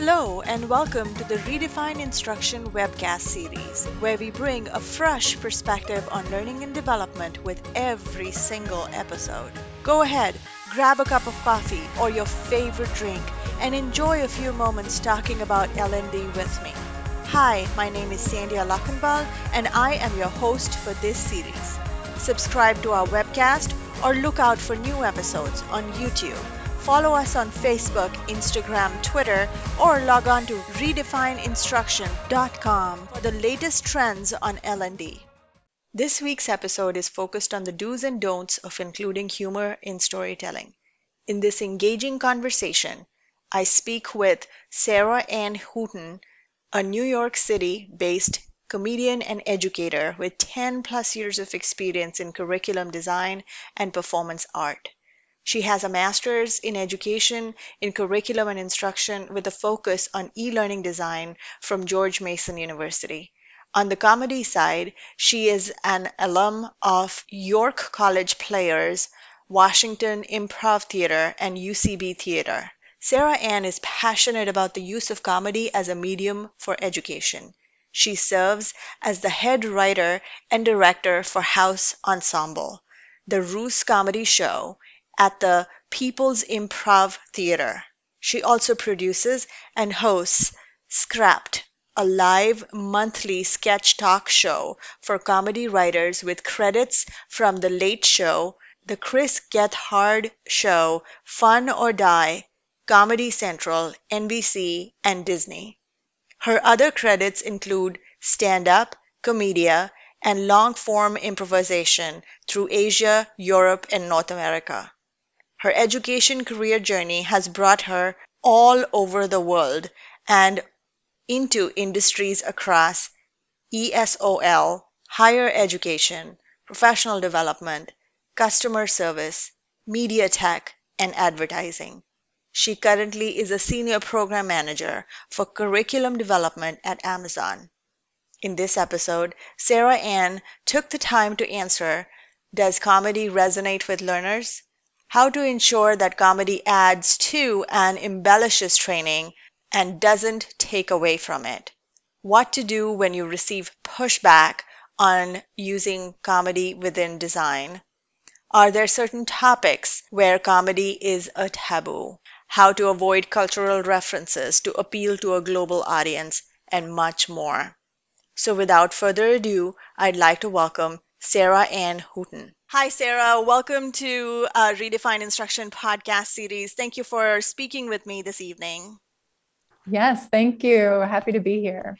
Hello, and welcome to the Redefine Instruction webcast series, where we bring a fresh perspective on learning and development with every single episode. Go ahead, grab a cup of coffee or your favorite drink, and enjoy a few moments talking about L&D with me. Hi, my name is Sandhya Lakhanbal, and I am your host for this series. Subscribe to our webcast or look out for new episodes on YouTube follow us on Facebook, Instagram, Twitter, or log on to redefineinstruction.com for the latest trends on L&D. This week's episode is focused on the do's and don'ts of including humor in storytelling. In this engaging conversation, I speak with Sarah Ann Hooten, a New York City based comedian and educator with 10 plus years of experience in curriculum design and performance art. She has a master's in education in curriculum and instruction with a focus on e learning design from George Mason University. On the comedy side, she is an alum of York College Players, Washington Improv Theater, and UCB Theater. Sarah Ann is passionate about the use of comedy as a medium for education. She serves as the head writer and director for House Ensemble, the Roos comedy show, at the People's Improv Theater. She also produces and hosts Scrapped, a live monthly sketch talk show for comedy writers with credits from The Late Show, The Chris Gethard Show, Funny or Die, Comedy Central, NBC, and Disney. Her other credits include stand up, comedia, and long form improvisation through Asia, Europe, and North America. Her education career journey has brought her all over the world and into industries across ESOL, higher education, professional development, customer service, media tech, and advertising. She currently is a senior program manager for curriculum development at Amazon. In this episode, Sarah Ann took the time to answer Does comedy resonate with learners? How to ensure that comedy adds to and embellishes training and doesn't take away from it, what to do when you receive pushback on using comedy within design. Are there certain topics where comedy is a taboo? How to avoid cultural references to appeal to a global audience, and much more. So, without further ado, I'd like to welcome Sarah Ann Hooten. Hi, Sarah. Welcome to uh, Redefine Instruction podcast series. Thank you for speaking with me this evening. Yes, thank you. Happy to be here.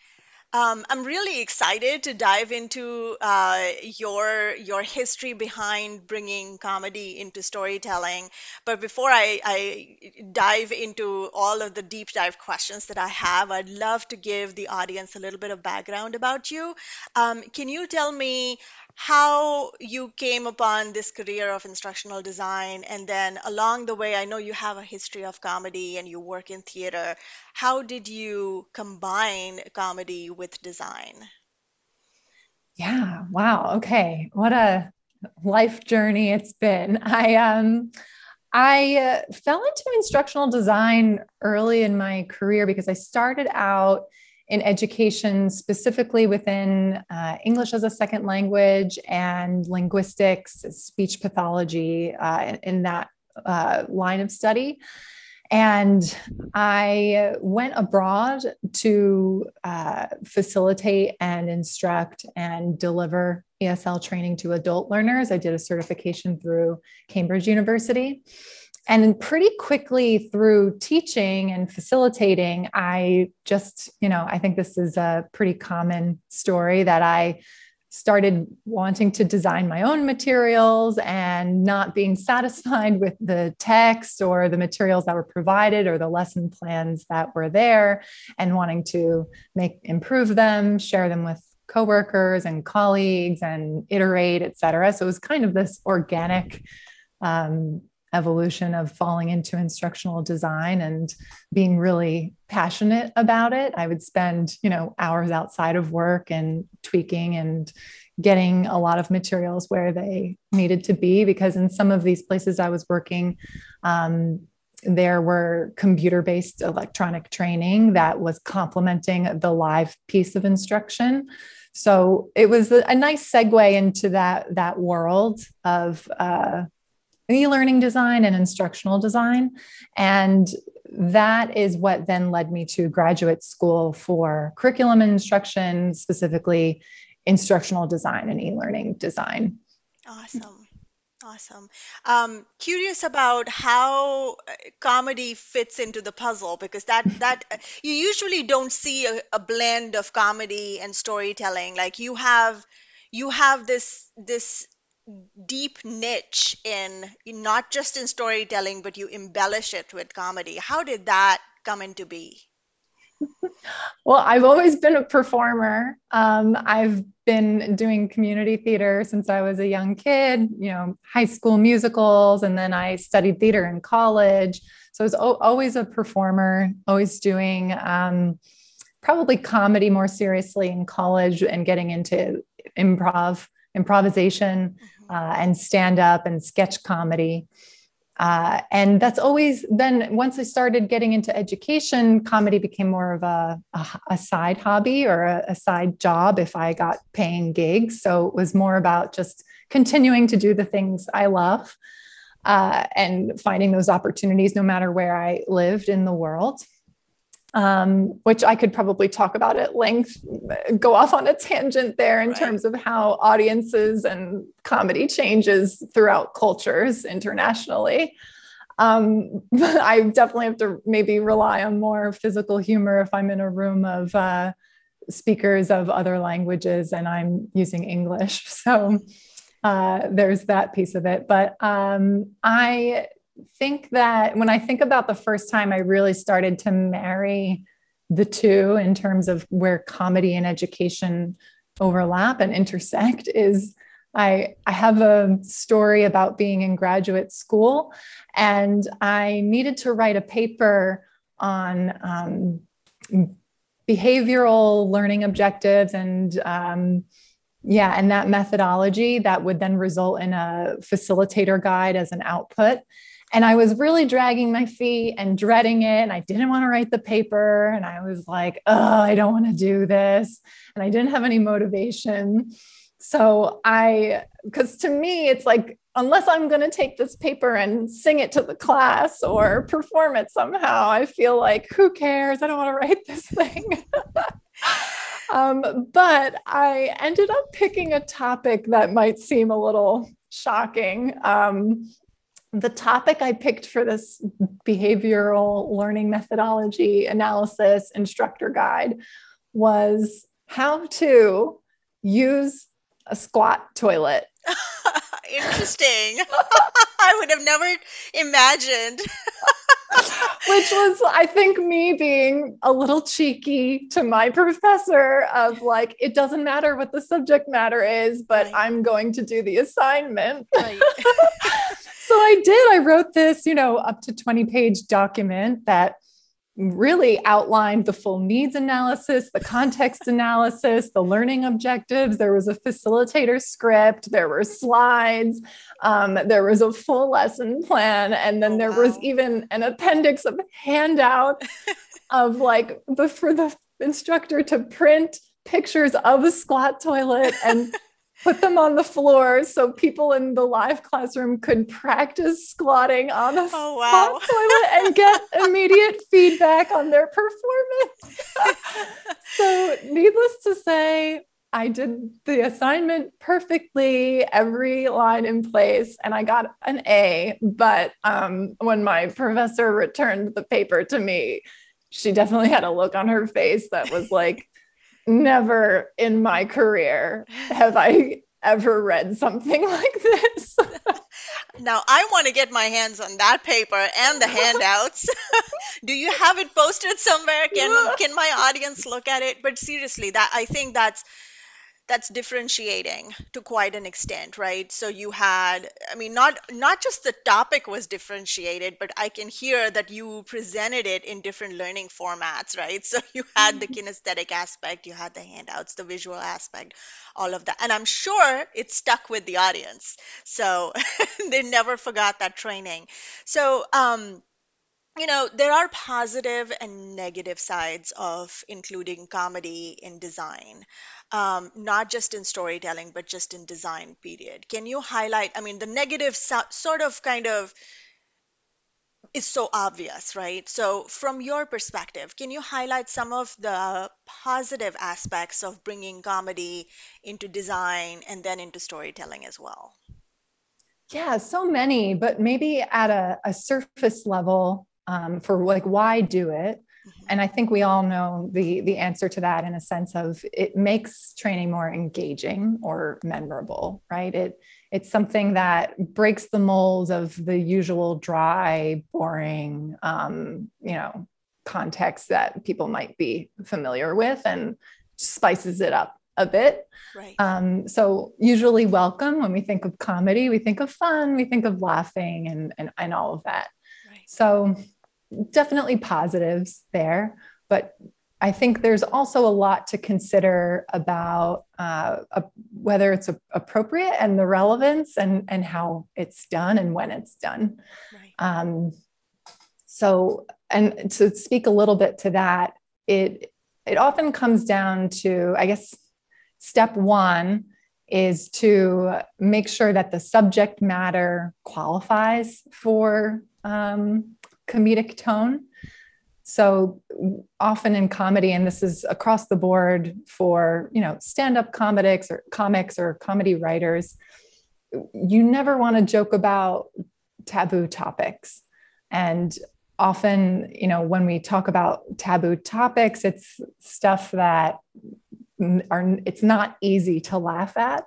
Um, I'm really excited to dive into uh, your your history behind bringing comedy into storytelling. But before I, I dive into all of the deep dive questions that I have, I'd love to give the audience a little bit of background about you. Um, can you tell me how you came upon this career of instructional design and then along the way i know you have a history of comedy and you work in theater. How did you combine comedy with design? Yeah wow okay. What a life journey it's been. I um i uh, fell into instructional design early in my career because i started out in education, specifically within uh, English as a second language and linguistics, speech pathology, uh, in, that uh, line of study. And I went abroad to uh, facilitate and instruct and deliver ESL training to adult learners. I did a certification through Cambridge University. And pretty quickly through teaching and facilitating, I just, you know, I think this is a pretty common story that I started wanting to design my own materials and not being satisfied with the text or the materials that were provided or the lesson plans that were there and wanting to make improve them share them with coworkers and colleagues and iterate et cetera. So it was kind of this organic um, evolution of falling into instructional design and being really passionate about it i would spend you know hours outside of work and tweaking and getting a lot of materials where they needed to be because in some of these places i was working um, there were computer based electronic training that was complementing the live piece of instruction. So it was a, nice segue into that, that world of uh, e-learning design and instructional design. And that is what then led me to graduate school for curriculum and instruction, specifically instructional design and e-learning design. Awesome. Awesome. Um, curious about how uh, comedy fits into the puzzle because that that you usually don't see a, a blend of comedy and storytelling. Like you have you have this this deep niche in not just in storytelling, but you embellish it with comedy. How did that come into be? well, I've always been a performer. Um, I've been doing community theater since I was a young kid, you know, high school musicals, and then I studied theater in college. So I was o- always a performer, always doing um, probably comedy more seriously in college and getting into improv, improvisation, mm-hmm. Uh, and stand up and sketch comedy. Uh, and that's always then once I started getting into education, comedy became more of a, a, a side hobby or a, a, side job if I got paying gigs. So it was more about just continuing to do the things I love uh, and finding those opportunities no matter where I lived in the world um, which I could probably talk about at length, go off on a tangent there in right. terms of how audiences and comedy changes throughout cultures internationally. Um, I definitely have to maybe rely on more physical humor if I'm in a room of uh, speakers of other languages and I'm using English. So uh, there's that piece of it. But um, I think that when I think about the first time I really started to marry the two in terms of where comedy and education overlap and intersect is I, I have a story about being in graduate school and I needed to write a paper on um, behavioral learning objectives and um, yeah and that methodology that would then result in a facilitator guide as an output and I was really dragging my feet and dreading it. And I didn't want to write the paper. And I was like, oh, I don't want to do this. And I didn't have any motivation. So I, because to me, it's like, unless I'm going to take this paper and sing it to the class or perform it somehow, I feel like, who cares? I don't want to write this thing. um, but I ended up picking a topic that might seem a little shocking. Um, the topic I picked for this behavioral learning methodology analysis instructor guide was how to use a squat toilet. Interesting. I would have never imagined. Which was, I think, me being a little cheeky to my professor of like, it doesn't matter what the subject matter is, but right. I'm going to do the assignment. Right. So I did. I wrote this, you know, up to 20 page document that really outlined the full needs analysis, the context analysis, the learning objectives. There was a facilitator script, there were slides, um, there was a full lesson plan, and then oh, there wow. was even an appendix of handouts of like the for the instructor to print pictures of a squat toilet and put them on the floor so people in the live classroom could practice squatting on a oh, wow. toilet and get immediate feedback on their performance. so, needless to say, I did the assignment perfectly, every line in place, and I got an A. But um, when my professor returned the paper to me, she definitely had a look on her face that was like, never in my career have I ever read something like this. now I want to get my hands on that paper and the handouts. Do you have it posted somewhere? Can can my audience look at it? But seriously, that I think that's that's differentiating to quite an extent right? So you had i mean not not just the topic was differentiated but i can hear that you presented it in different learning formats right? So you had the mm-hmm. kinesthetic aspect you had the handouts the visual aspect all of that. And i'm sure it stuck with the audience. So they never forgot that training. So um you know, there are positive and negative sides of including comedy in design, um, not just in storytelling, but just in design, period. Can you highlight? I mean, the negative so- sort of kind of is so obvious, right? So, from your perspective, can you highlight some of the positive aspects of bringing comedy into design and then into storytelling as well? Yeah, so many, but maybe at a, a surface level um, for like why do it. Mm-hmm. And I think we all know the the answer to that in a sense of it makes training more engaging or memorable, right? It it's something that breaks the mold of the usual dry, boring, um, you know, context that people might be familiar with and spices it up a bit. Right. Um, so usually welcome when we think of comedy, we think of fun, we think of laughing and and, and all of that. Right. So definitely positives there, but I think there's also a lot to consider about uh, a, whether it's a, appropriate and the relevance and, and how it's done and when it's done. Right. Um, so, and to speak a little bit to that, it it often comes down to, I guess, step one is to make sure that the subject matter qualifies for um, comedic tone. So often in comedy, and this is across the board for you know stand-up comics or comics or comedy writers, you never want to joke about taboo topics. And often, you know, when we talk about taboo topics, it's stuff that are it's not easy to laugh at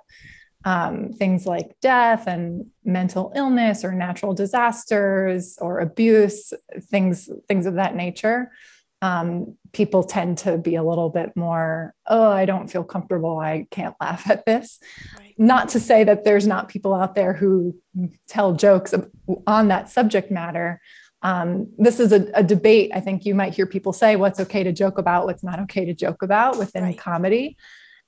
um, things like death and mental illness or natural disasters or abuse, things things of that nature. Um, people tend to be a little bit more, oh, I don't feel comfortable. I can't laugh at this. Right. Not to say that there's not people out there who tell jokes on that subject matter. Um, this is a, a, debate. I think you might hear people say what's okay to joke about, what's not okay to joke about within right. comedy.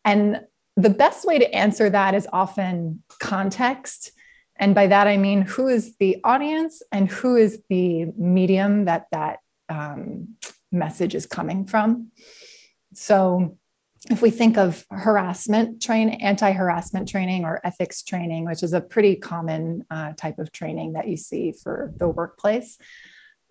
And the best way to answer that is often context. And by that, I mean who is the audience and who is the medium that that um, message is coming from. So, if we think of harassment training, anti harassment training, or ethics training, which is a pretty common uh, type of training that you see for the workplace,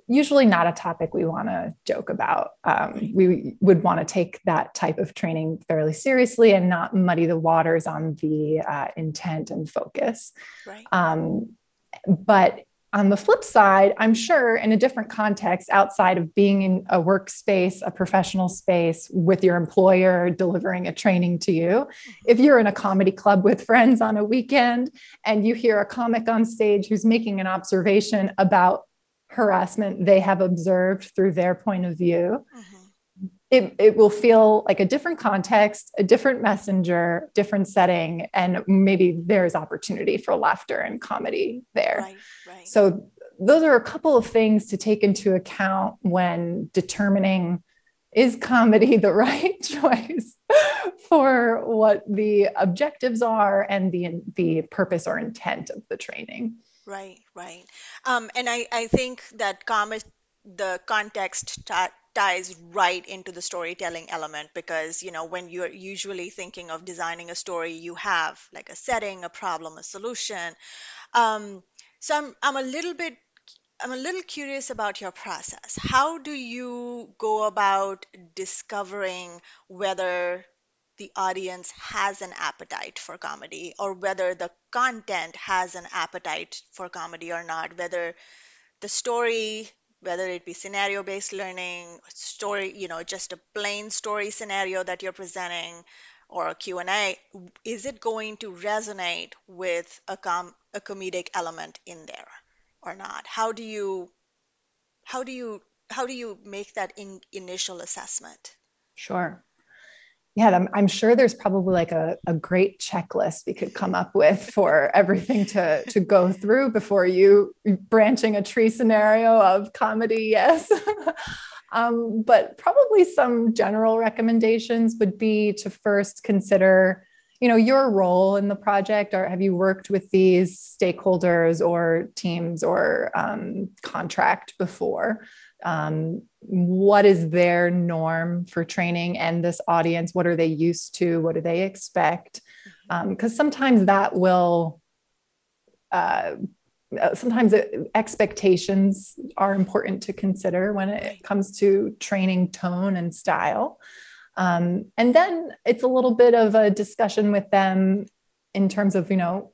usually not a topic we want to joke about. Um, we would want to take that type of training fairly seriously and not muddy the waters on the uh, intent and focus. Right. Um, but on the flip side, I'm sure in a different context outside of being in a workspace, a professional space with your employer delivering a training to you, mm-hmm. if you're in a comedy club with friends on a weekend and you hear a comic on stage who's making an observation about harassment they have observed through their point of view. Mm-hmm. It, it will feel like a different context, a different messenger, different setting, and maybe there's opportunity for laughter and comedy there. Right, right. So, those are a couple of things to take into account when determining is comedy the right choice for what the objectives are and the the purpose or intent of the training Right, right. Um, and I, I think that comment, the context ties right into the storytelling element because, you know, when you're usually thinking of designing a story, you have like a setting, a problem, a solution. Um, so I'm, I'm a little bit, I'm a little curious about your process. How do you go about discovering whether the audience has an appetite for comedy or whether the content has an appetite for comedy or not whether the story whether it be scenario based learning story you know just a plain story scenario that you're presenting or a q&a is it going to resonate with a, com- a comedic element in there or not? How do you how do you how do you make that in, initial assessment? Sure yeah, I'm, I'm, sure there's probably like a, a great checklist we could come up with for everything to, to go through before you branching a tree scenario of comedy. Yes. um, but probably some general recommendations would be to first consider, you know your role in the project or have you worked with these stakeholders or teams or um, contract before? Um, what is their norm for training and this audience? What are they used to? What do they expect? Because um, sometimes that will uh, uh, sometimes expectations are important to consider when it comes to training tone and style um, and then it's a little bit of a discussion with them in terms of you know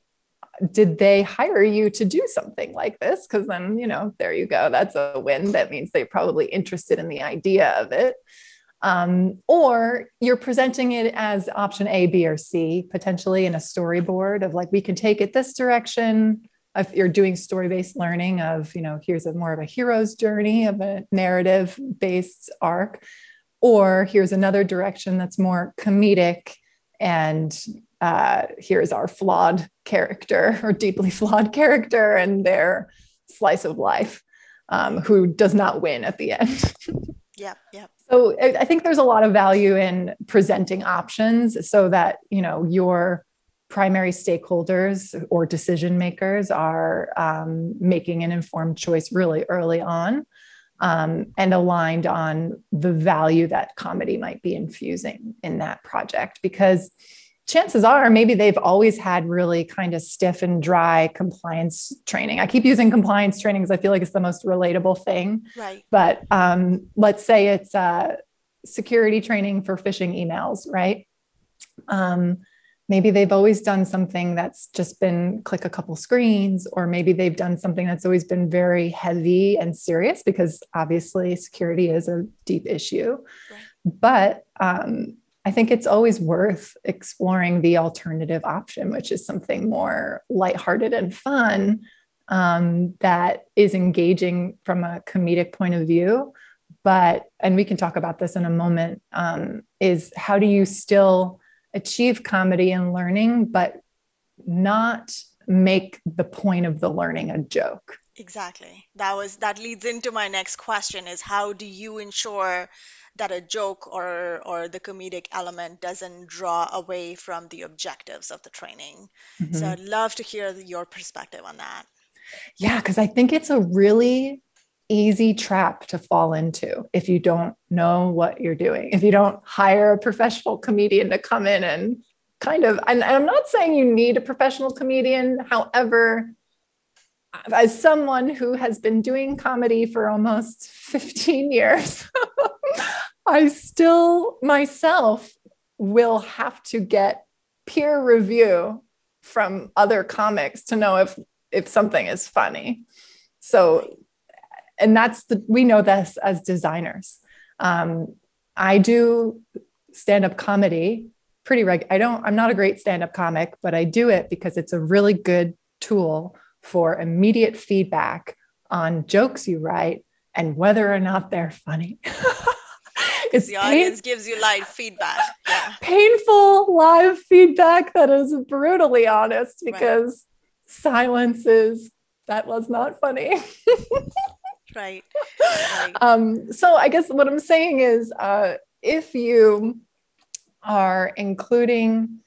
did they hire you to do something like this? Because then you know there you go. That's a win. That means they're probably interested in the idea of it. Um, or you're presenting it as option a b or c potentially in a storyboard of like we can take it this direction. If you're doing story-based learning of you know here's a more of a hero's journey of a narrative based arc or here's another direction that's more comedic and uh, here's our flawed character or deeply flawed character and their slice of life um, who does not win at the end. Yeah yeah so i think there's a lot of value in presenting options so that you know your primary stakeholders or decision makers are um, making an informed choice really early on um, and aligned on the value that comedy might be infusing in that project. Because chances are maybe they've always had really kind of stiff and dry compliance training. I keep using compliance training because i feel like it's the most relatable thing. Right. But um, let's say it's uh, security training for phishing emails right? Um, maybe they've always done something that's just been click a couple screens or maybe they've done something that's always been very heavy and serious because obviously security is a deep issue right. but um, i think it's always worth exploring the alternative option which is something more lighthearted and fun um, that is engaging from a comedic point of view but and we can talk about this in a moment um, is how do you still achieve comedy and learning, but not make the point of the learning a joke. Exactly. That was that leads into my next question is how do you ensure that a joke or or the comedic element doesn't draw away from the objectives of the training. Mm-hmm. So I'd love to hear your perspective on that. Yeah, because I think it's a really easy trap to fall into if you don't know what you're doing. If you don't hire a professional comedian to come in and kind of, and I'm not saying you need a professional comedian. However, as someone who has been doing comedy for almost 15 years, I still myself will have to get peer review from other comics to know if if something is funny. So and that's the we know this as designers um, i do stand-up comedy pretty reg i don't i'm not a great stand-up comic but i do it because it's a really good tool for immediate feedback on jokes you write and whether or not they're funny it's the audience pain- gives you live feedback yeah. painful live feedback that is brutally honest because right. silence is that was not funny right. right. Um, so I guess what I'm saying is uh, if you are including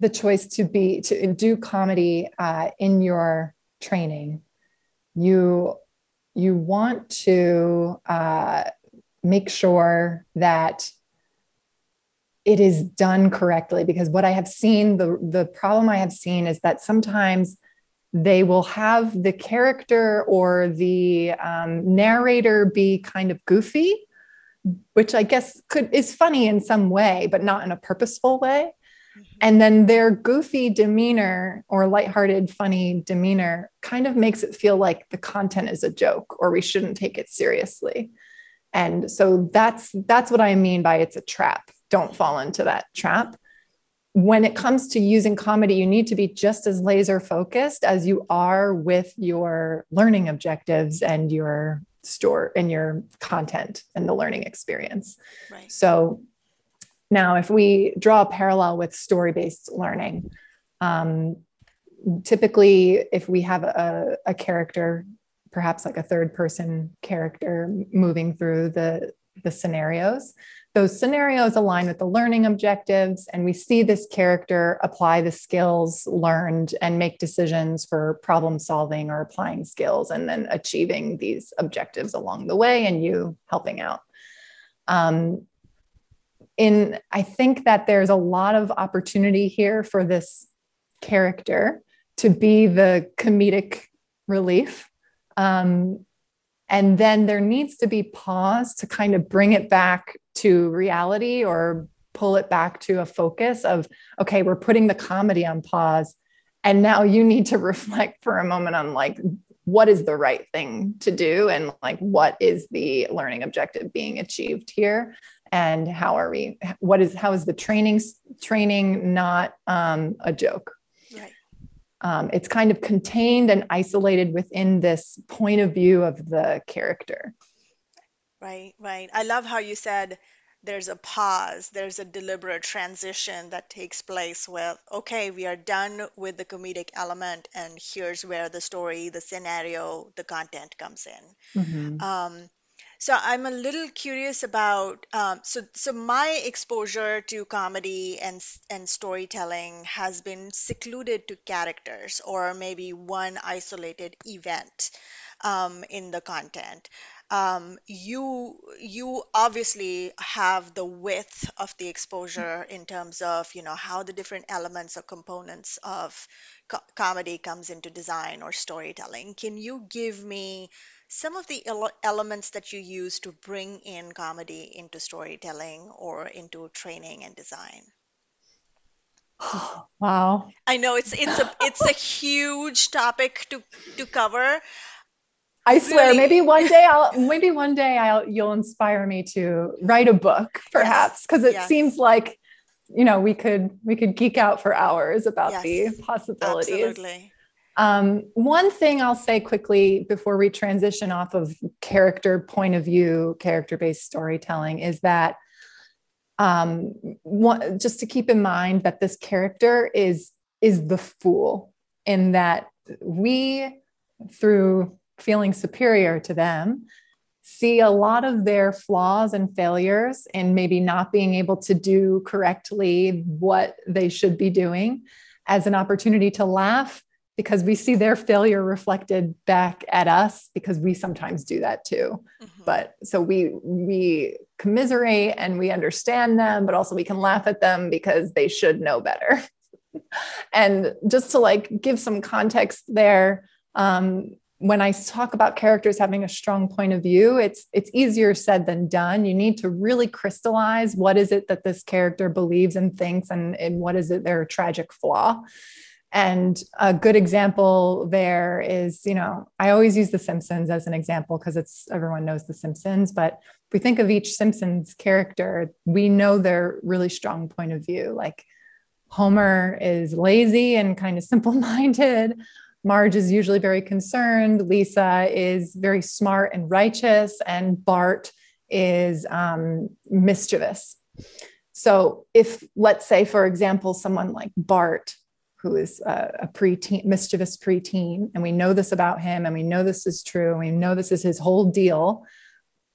the choice to be to do comedy uh, in your training, you you want to uh, make sure that it is done correctly because what i have seen the the problem i have seen is that sometimes they will have the character or the um, narrator be kind of goofy which i guess could is funny in some way but not in a purposeful way. Mm-hmm. and then their goofy demeanor or lighthearted funny demeanor kind of makes it feel like the content is a joke or we shouldn't take it seriously. And so that's that's what i mean by it's a trap. Don't fall into that trap when it comes to using comedy, you need to be just as laser focused as you are with your learning objectives and your store and your content and the learning experience. Right. So now, if we draw a parallel with story based learning, um, typically, if we have a, a character, perhaps like a third person character moving through the, the scenarios, those scenarios align with the learning objectives and we see this character apply the skills learned and make decisions for problem solving or applying skills and then achieving these objectives along the way and you helping out. Um, in i think that there's a lot of opportunity here for this character to be the comedic relief. Um, and then there needs to be pause to kind of bring it back to reality or pull it back to a focus of, okay, we're putting the comedy on pause. And now you need to reflect for a moment on like, what is the right thing to do? And like, what is the learning objective being achieved here? And how are we, what is, how is the training, training not um, a joke? um, it's kind of contained and isolated within this point of view of the character. Right, right. I love how you said there's a pause, there's a deliberate transition that takes place with, okay, we are done with the comedic element, and here's where the story, the scenario, the content comes in. Mm-hmm. Um, so I'm a little curious about um, so so my exposure to comedy and and storytelling has been secluded to characters or maybe one isolated event um, in the content. Um, you you obviously have the width of the exposure in terms of you know how the different elements or components of co- comedy comes into design or storytelling. Can you give me some of the ele- elements that you use to bring in comedy into storytelling or into training and design? wow. I know it's it's a it's a huge topic to to cover. I swear, really? maybe one day I'll maybe one day I'll you'll inspire me to write a book, perhaps, because yes. it yes. seems like you know we could we could geek out for hours about yes. the possibilities. Absolutely. Um, one thing I'll say quickly before we transition off of character point of view, character based storytelling is that um, one, just to keep in mind that this character is is the fool in that we through feeling superior to them see a lot of their flaws and failures and maybe not being able to do correctly what they should be doing as an opportunity to laugh because we see their failure reflected back at us because we sometimes do that too mm-hmm. but so we we commiserate and we understand them but also we can laugh at them because they should know better and just to like give some context there um, when i talk about characters having a strong point of view it's it's easier said than done you need to really crystallize what is it that this character believes and thinks and, and what is it their tragic flaw and a good example there is, you know, I always use The Simpsons as an example because it's everyone knows The Simpsons. But if we think of each Simpsons character, we know their really strong point of view. Like Homer is lazy and kind of simple minded. Marge is usually very concerned. Lisa is very smart and righteous. And Bart is um, mischievous. So, if, let's say, for example, someone like Bart who is a, a preteen, mischievous preteen, and we know this about him, and we know this is true, and we know this is his whole deal,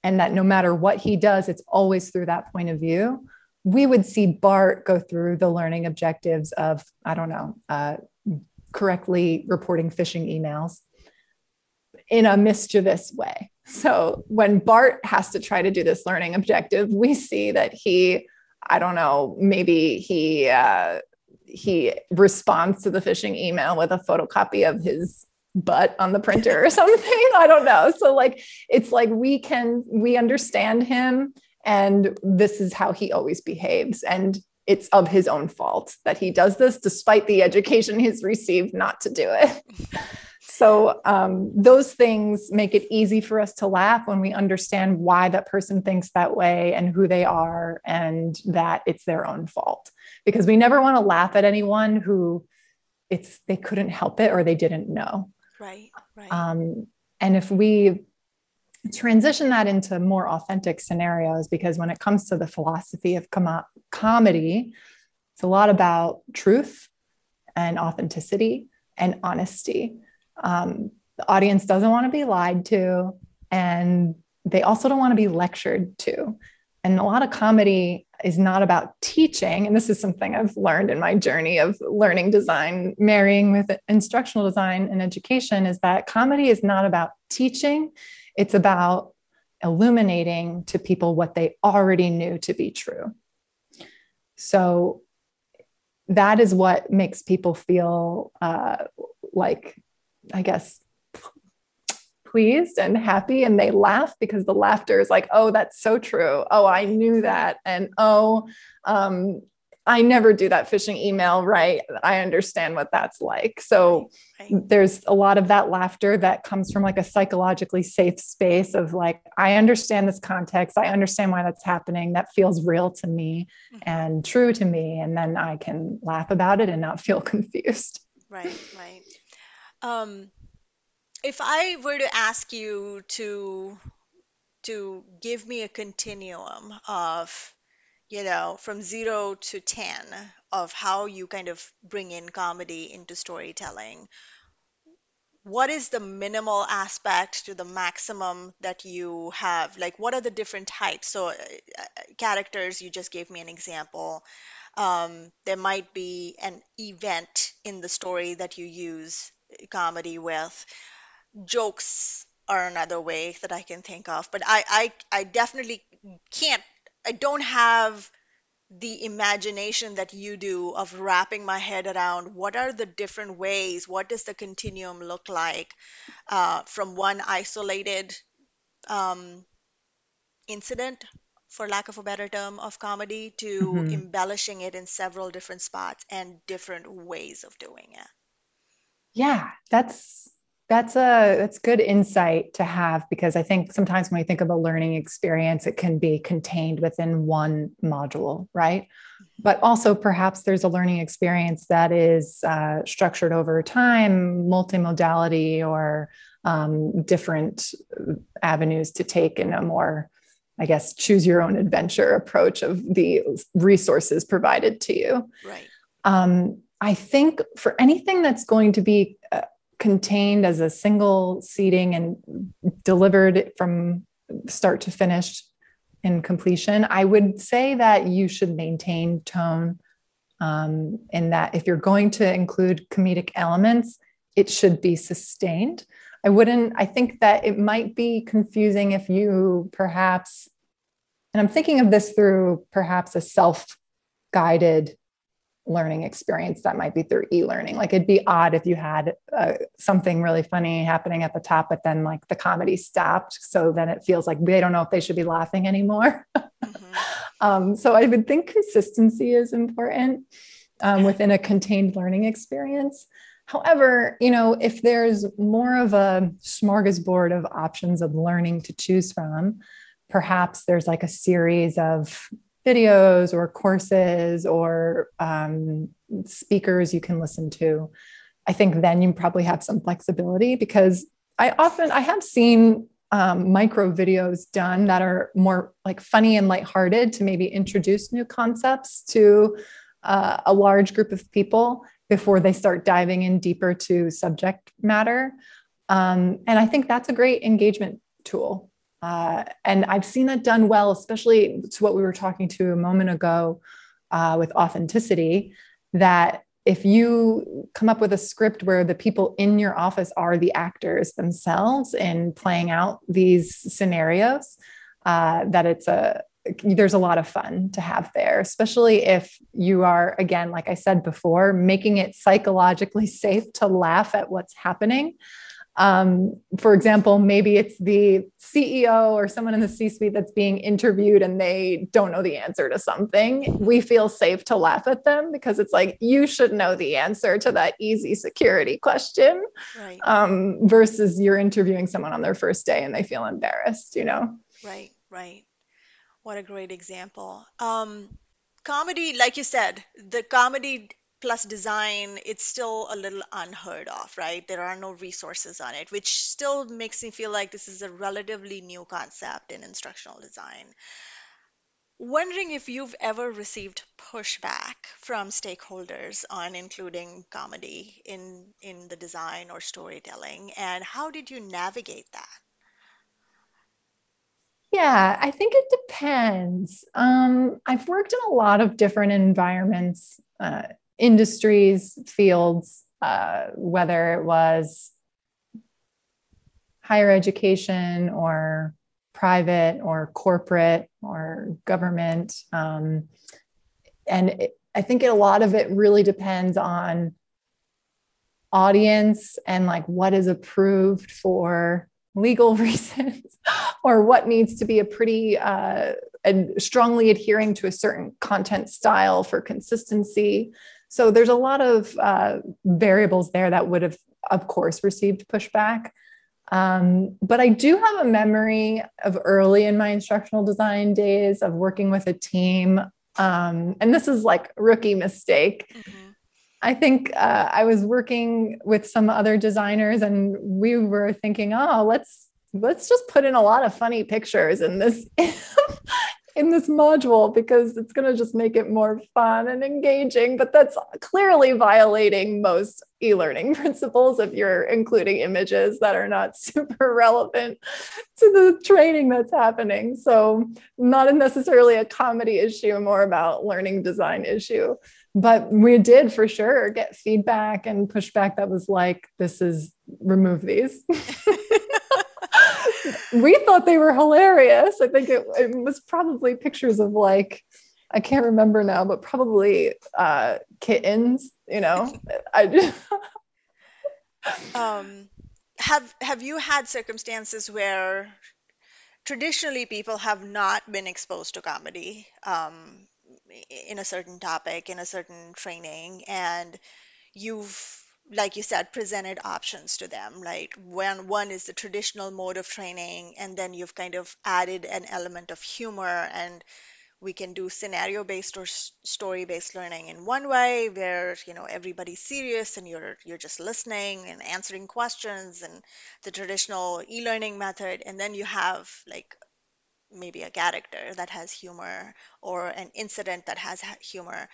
and that no matter what he does, it's always through that point of view. We would see Bart go through the learning objectives of, I don't know, uh, correctly reporting phishing emails in a mischievous way. So when Bart has to try to do this learning objective, we see that he, I don't know, maybe he uh, he responds to the phishing email with a photocopy of his butt on the printer or something. I don't know. So like it's like we can we understand him and this is how he always behaves and it's of his own fault that he does this despite the education he's received not to do it. So, um, those things make it easy for us to laugh when we understand why that person thinks that way and who they are, and that it's their own fault. Because we never want to laugh at anyone who it's they couldn't help it or they didn't know. Right. Right. Um, and if we transition that into more authentic scenarios, because when it comes to the philosophy of com- comedy, it's a lot about truth and authenticity and honesty um, the audience doesn't want to be lied to, and they also don't want to be lectured to. and a lot of comedy is not about teaching and this is something i've learned in my journey of learning design marrying with instructional design and education is that comedy is not about teaching it's about illuminating to people what they already knew to be true so that is what makes people feel uh, like i guess pleased and happy and they laugh because the laughter is like, oh, that's so true. Oh, I knew that. And oh, um, I never do that phishing email right. I understand what that's like. So right. there's a lot of that laughter that comes from like a psychologically safe space of like, I understand this context. I understand why that's happening. That feels real to me mm-hmm. and true to me. And then I can laugh about it and not feel confused. Right, right. Um, if I were to ask you to to give me a continuum of, you know, from zero to 10 of how you kind of bring in comedy into storytelling, what is the minimal aspect to the maximum that you have? Like, what are the different types? So, uh, uh characters, you just gave me an example. Um, there might be an event in the story that you use comedy with jokes are another way that I can think of, but I, I, I definitely can't, I don't have the imagination that you do of wrapping my head around what are the different ways, what does the continuum look like uh, from one isolated um, incident, for lack of a better term, of comedy to Mhm. embellishing it in several different spots and different ways of doing it. Yeah, that's that's a that's good insight to have because I think sometimes when we think of a learning experience, it can be contained within one module, right? But also perhaps there's a learning experience that is uh, structured over time, multimodality, or um, different avenues to take in a more, I guess, choose your own adventure approach of the resources provided to you. Right. Um, I think for anything that's going to be contained as a single seating and delivered from start to finish in completion, I would say that you should maintain tone. Um, in that, if you're going to include comedic elements, it should be sustained. I wouldn't, I think that it might be confusing if you perhaps, and I'm thinking of this through perhaps a self guided learning experience that might be through e-learning. Like it'd be odd if you had uh, something really funny happening at the top but then like the comedy stopped so then it feels like they don't know if they should be laughing anymore. Mm-hmm. um, so i would think consistency is important um, within a contained learning experience. However you know if there's more of a smorgasbord of options of learning to choose from perhaps there's like a series of videos or courses or um, speakers you can listen to. I think then you probably have some flexibility because i often i have seen um, micro videos done that are more like funny and lighthearted to maybe introduce new concepts to uh, a large group of people before they start diving in deeper to subject matter. Um, and i think that's a great engagement tool uh, and I've seen that done well, especially to what we were talking to a moment ago uh, with authenticity. That if you come up with a script where the people in your office are the actors themselves in playing out these scenarios, uh, that it's a there's a lot of fun to have there, especially if you are, again, like I said before, making it psychologically safe to laugh at what's happening. Um, for example, maybe it's the CEO or someone in the C suite that's being interviewed and they don't know the answer to something. We feel safe to laugh at them because it's like, you should know the answer to that easy security question. Right. Um, versus you're interviewing someone on their first day and they feel embarrassed, you know? Right, right. What a great example. Um, comedy, like you said, the comedy plus design, it's still a little unheard of, right? There are no resources on it, which still makes me feel like this is a relatively new concept in instructional design. Wondering if you've ever received pushback from stakeholders on including comedy in in the design or storytelling, and how did you navigate that? Yeah, I think it depends. Um, I've worked in a lot of different environments, uh, industries, fields, uh, whether it was higher education or private or corporate or government. Um, and it, I think a lot of it really depends on audience and like what is approved for legal reasons or what needs to be a pretty uh, and strongly adhering to a certain content style for consistency so there's a lot of uh, variables there that would have of course received pushback. Um, but i do have a memory of early in my instructional design days of working with a team. Um, and this is like rookie mistake. Mm-hmm. I think uh, I was working with some other designers, and we were thinking, oh, let's let's just put in a lot of funny pictures in this in this module because it's going to just make it more fun and engaging. But that's clearly violating most e-learning principles if you're including images that are not super relevant to the training that's happening. So not necessarily a comedy issue, more about learning design issue but we did for sure get feedback and pushback that was like this is remove these we thought they were hilarious. I think it, it, was probably pictures of like i can't remember now but probably uh kittens you know? I just um have have you had circumstances where traditionally people have not been exposed to comedy um in a certain topic in a certain training and you've like you said presented options to them right? When one is the traditional mode of training and then you've kind of added an element of humor and we can do scenario based or story based learning in one way where you know everybody's serious and you're you're just listening and answering questions and the traditional e-learning method and then you have like maybe a character that has humor or an incident that has humor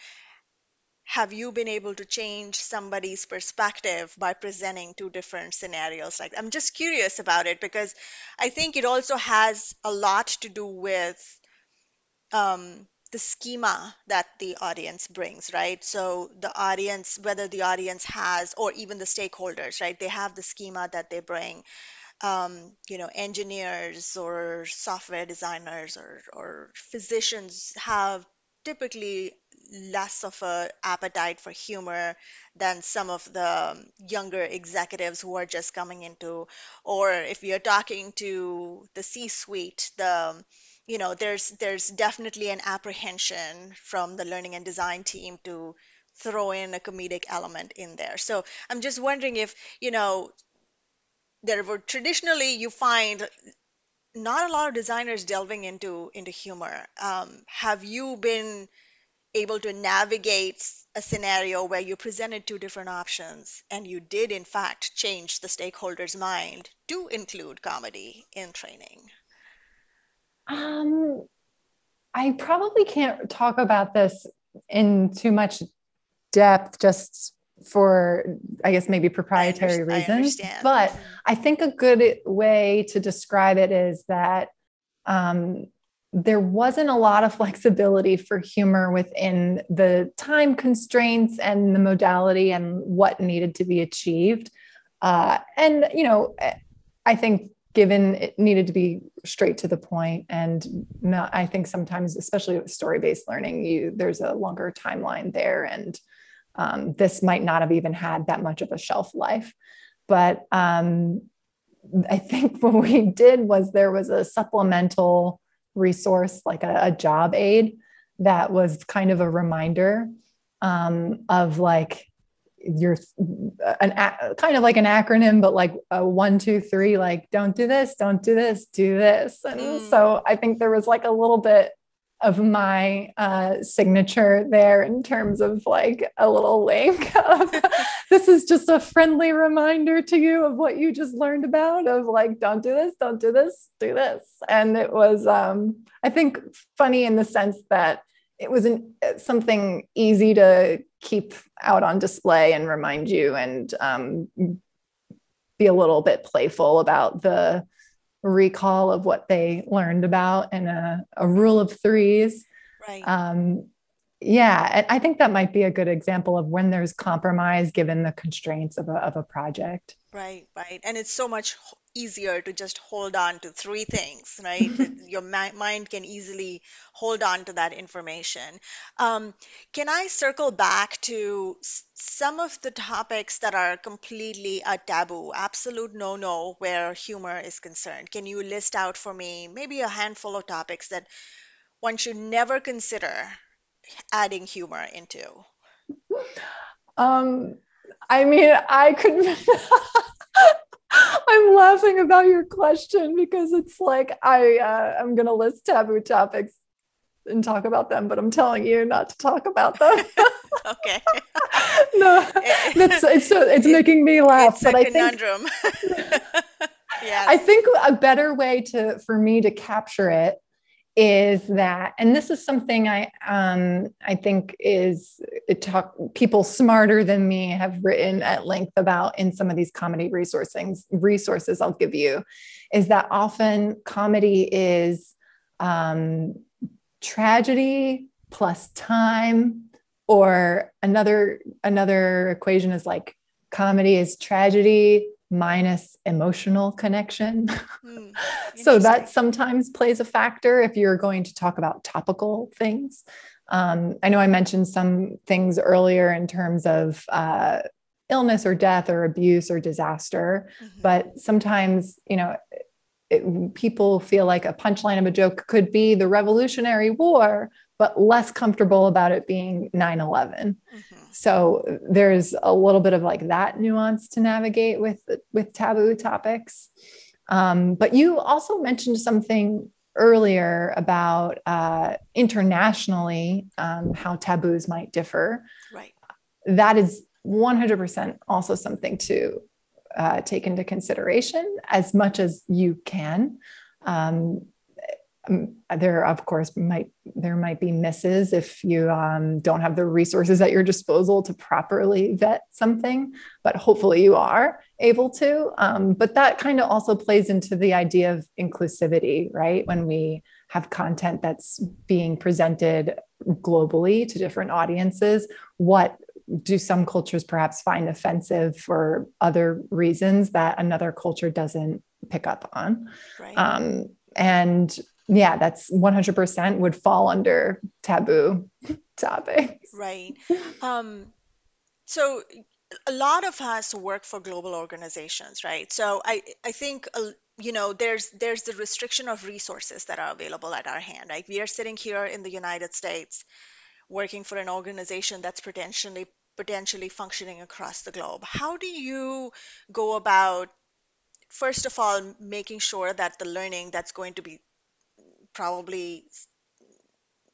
have you been able to change somebody's perspective by presenting two different scenarios like i'm just curious about it because i think it also has a lot to do with um, the schema that the audience brings right? So the audience whether the audience has or even the stakeholders right? They have the schema that they bring um, you know, engineers or software designers or, or physicians have typically less of a appetite for humor than some of the younger executives who are just coming into or if you're talking to the c-suite the you know there's there's definitely an apprehension from the learning and design team to throw in a comedic element in there. So i'm just wondering if you know there were traditionally you find not a lot of designers delving into into humor. Um, have you been able to navigate a scenario where you presented two different options and you did in fact change the stakeholder's mind to include comedy in training? Um, I probably can't talk about this in too much depth just for i guess maybe proprietary I reasons I but mm-hmm. i think a good way to describe it is that um, there wasn't a lot of flexibility for humor within the time constraints and the modality and what needed to be achieved uh, and you know i think given it needed to be straight to the point and not, i think sometimes especially with story-based learning you there's a longer timeline there and um, this might not have even had that much of a shelf life. But um, I think what we did was there was a supplemental resource, like a, a job aid, that was kind of a reminder um, of like your an kind of like an acronym, but like a one, two, three, like don't do this, don't do this, do this. And mm. so I think there was like a little bit of my uh, signature there in terms of like a little link of this is just a friendly reminder to you of what you just learned about of like don't do this don't do this do this. And it was um, i think funny in the sense that it was an, something easy to keep out on display and remind you and um, be a little bit playful about the recall of what they learned about and a, a rule of threes. Right. Um, yeah, and I think that might be a good example of when there's compromise given the constraints of a, of a project. Right, right. And it's so much h- easier to just hold on to three things, right? Your mi- mind can easily hold on to that information. Um, can I circle back to s- some of the topics that are completely a taboo, absolute no-no where humor is concerned? Can you list out for me maybe a handful of topics that one should never consider adding humor into? Um, I mean, I could. I'm laughing about your question because it's like I uh, I'm gonna list taboo topics and talk about them, but I'm telling you not to talk about them. Okay. no, that's it's so it's making me laugh. It's but a I think conundrum. I think a better way to for me to capture it is that, and this is something I um I think is talk people smarter than me have written at length about in some of these comedy resourcing resources I'll give you, is that often comedy is um tragedy plus time or another another equation is like comedy is tragedy minus emotional connection. Hmm, so that sometimes plays a factor if you're going to talk about topical things. Um, i know i mentioned some things earlier in terms of uh, illness or death or abuse or disaster Mhm. but sometimes you know it, people feel like a punchline of a joke could be the revolutionary war but less comfortable about it being 9-11 Mhm. so there's a little bit of like that nuance to navigate with with taboo topics um, but you also mentioned something earlier about uh, internationally um, how taboos might differ Right. that is 100% also something to uh, take into consideration as much as you can. Um, um, there, of course, might there might be misses if you um, don't have the resources at your disposal to properly vet something, but hopefully you are able to. Um, but that kind of also plays into the idea of inclusivity, right? When we have content that's being presented globally to different audiences, what do some cultures perhaps find offensive for other reasons that another culture doesn't pick up on? Right. Um, and yeah, that's 100% would fall under taboo topics. Right. Um, so a lot of us work for global organizations, right? So I I think uh, you know there's there's the restriction of resources that are available at our hand. Like we are sitting here in the United States working for an organization that's potentially potentially functioning across the globe. How do you go about first of all making sure that the learning that's going to be probably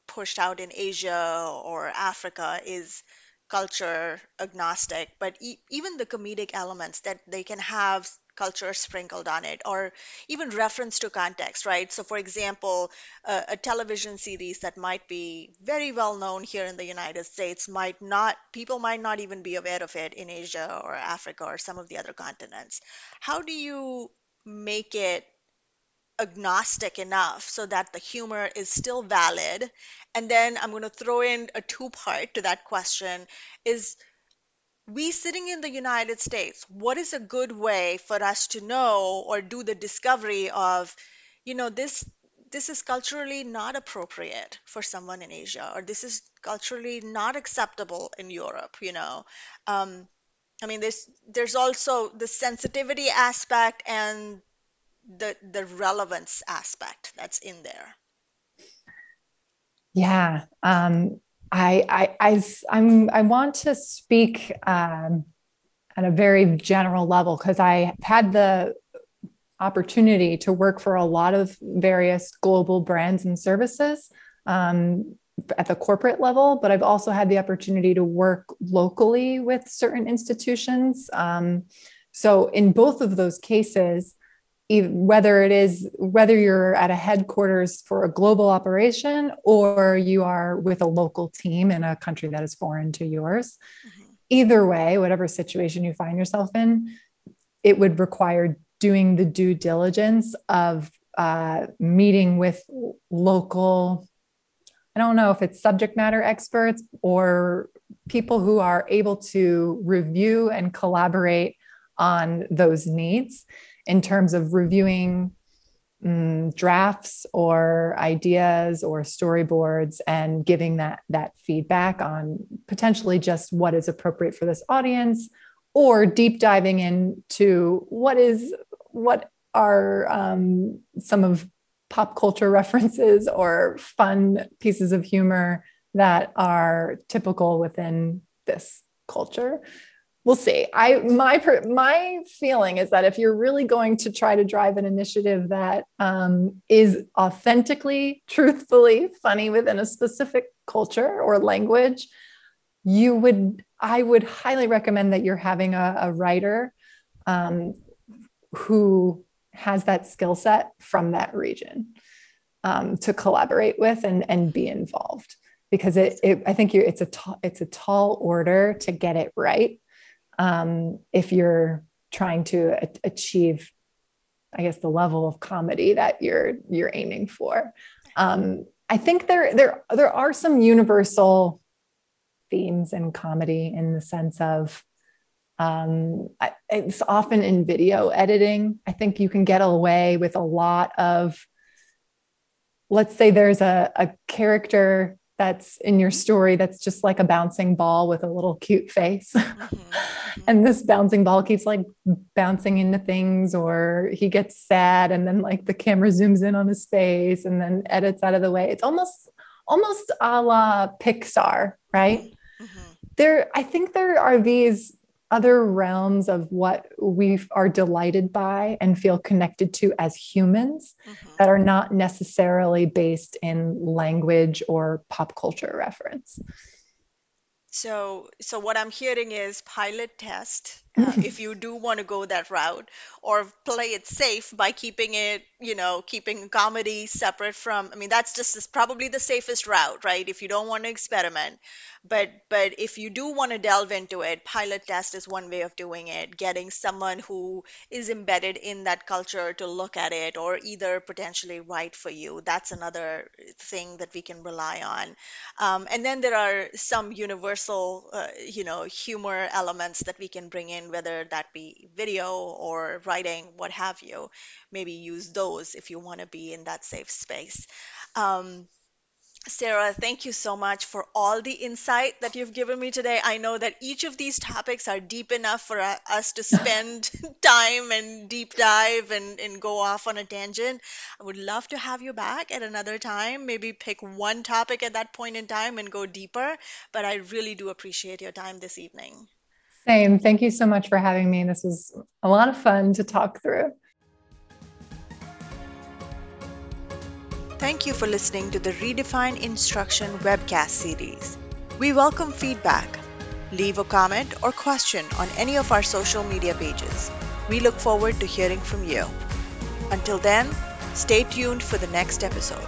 pushed out in Asia or Africa is culture agnostic, but e- even the comedic elements that they can have culture sprinkled on it or even reference to context, right? So, for example, a, a television series that might be very well known here in the United States might not, people might not even be aware of it in Asia or Africa or some of the other continents. How do you make it agnostic enough so that the humor is still valid. And then I'm going to throw in a two part to that question is we sitting in the United States, what is a good way for us to know or do the discovery of, you know, this this is culturally not appropriate for someone in Asia, or this is culturally not acceptable in Europe, you know. Um, I mean, there's there's also the sensitivity aspect and the the relevance aspect that's in there. Yeah. Um, I, I, I, I'm, I want to speak um, at a very general level because I had the opportunity to work for a lot of various global brands and services um, at the corporate level, but I've also had the opportunity to work locally with certain institutions. Um, so, in both of those cases, whether it is whether you're at a headquarters for a global operation or you are with a local team in a country that is foreign to yours Mhm. either way whatever situation you find yourself in it would require doing the due diligence of uh, meeting with local I don't know if it's subject matter experts or people who are able to review and collaborate on those needs in terms of reviewing um, drafts or ideas or storyboards and giving that that feedback on potentially just what is appropriate for this audience or deep diving into what is what are um, some of pop culture references or fun pieces of humor that are typical within this culture we'll see. I my my feeling is that if you're really going to try to drive an initiative that um, is authentically truthfully funny within a specific culture or language you would i would highly recommend that you're having a, a writer um, who has that skill set from that region um, to collaborate with and, and be involved. Because it, it I think you it's a it's a tall order to get it right um, if you're trying to a- achieve I guess the level of comedy that you're you're aiming for. Um, I think there there there are some universal themes in comedy in the sense of um, it's often in video editing. I think you can get away with a lot of, let's say there's a, a character that's in your story that's just like a bouncing ball with a little cute face. Mm-hmm, mm-hmm. and this bouncing ball keeps like bouncing into things, or he gets sad, and then like the camera zooms in on his face and then edits out of the way. It's almost almost a la Pixar, right? Mm-hmm. There, I think there are these other realms of what we are delighted by and feel connected to as humans mm-hmm. that are not necessarily based in language or pop culture reference. So, so what I'm hearing is pilot test if you do want to go that route, or play it safe by keeping it, you know, keeping comedy separate from. I mean, that's just probably the safest route, right? If you don't want to experiment, but but if you do want to delve into it pilot test is one way of doing it getting someone who is embedded in that culture to look at it or either potentially write for you that's another thing that we can rely on um, and then there are some universal uh, you know humor elements that we can bring in whether that be video or writing what have you maybe use those if you want to be in that safe space um, Sarah, thank you so much for all the insight that you've given me today. I know that each of these topics are deep enough for us to spend time and deep dive and, and go off on a tangent. I would love to have you back at another time, maybe pick one topic at that point in time and go deeper. But I really do appreciate your time this evening. Same. Thank you so much for having me. This was a lot of fun to talk through. Thank you for listening to the Redefine Instruction webcast series. We welcome feedback. Leave a comment or question on any of our social media pages. We look forward to hearing from you. Until then, stay tuned for the next episode.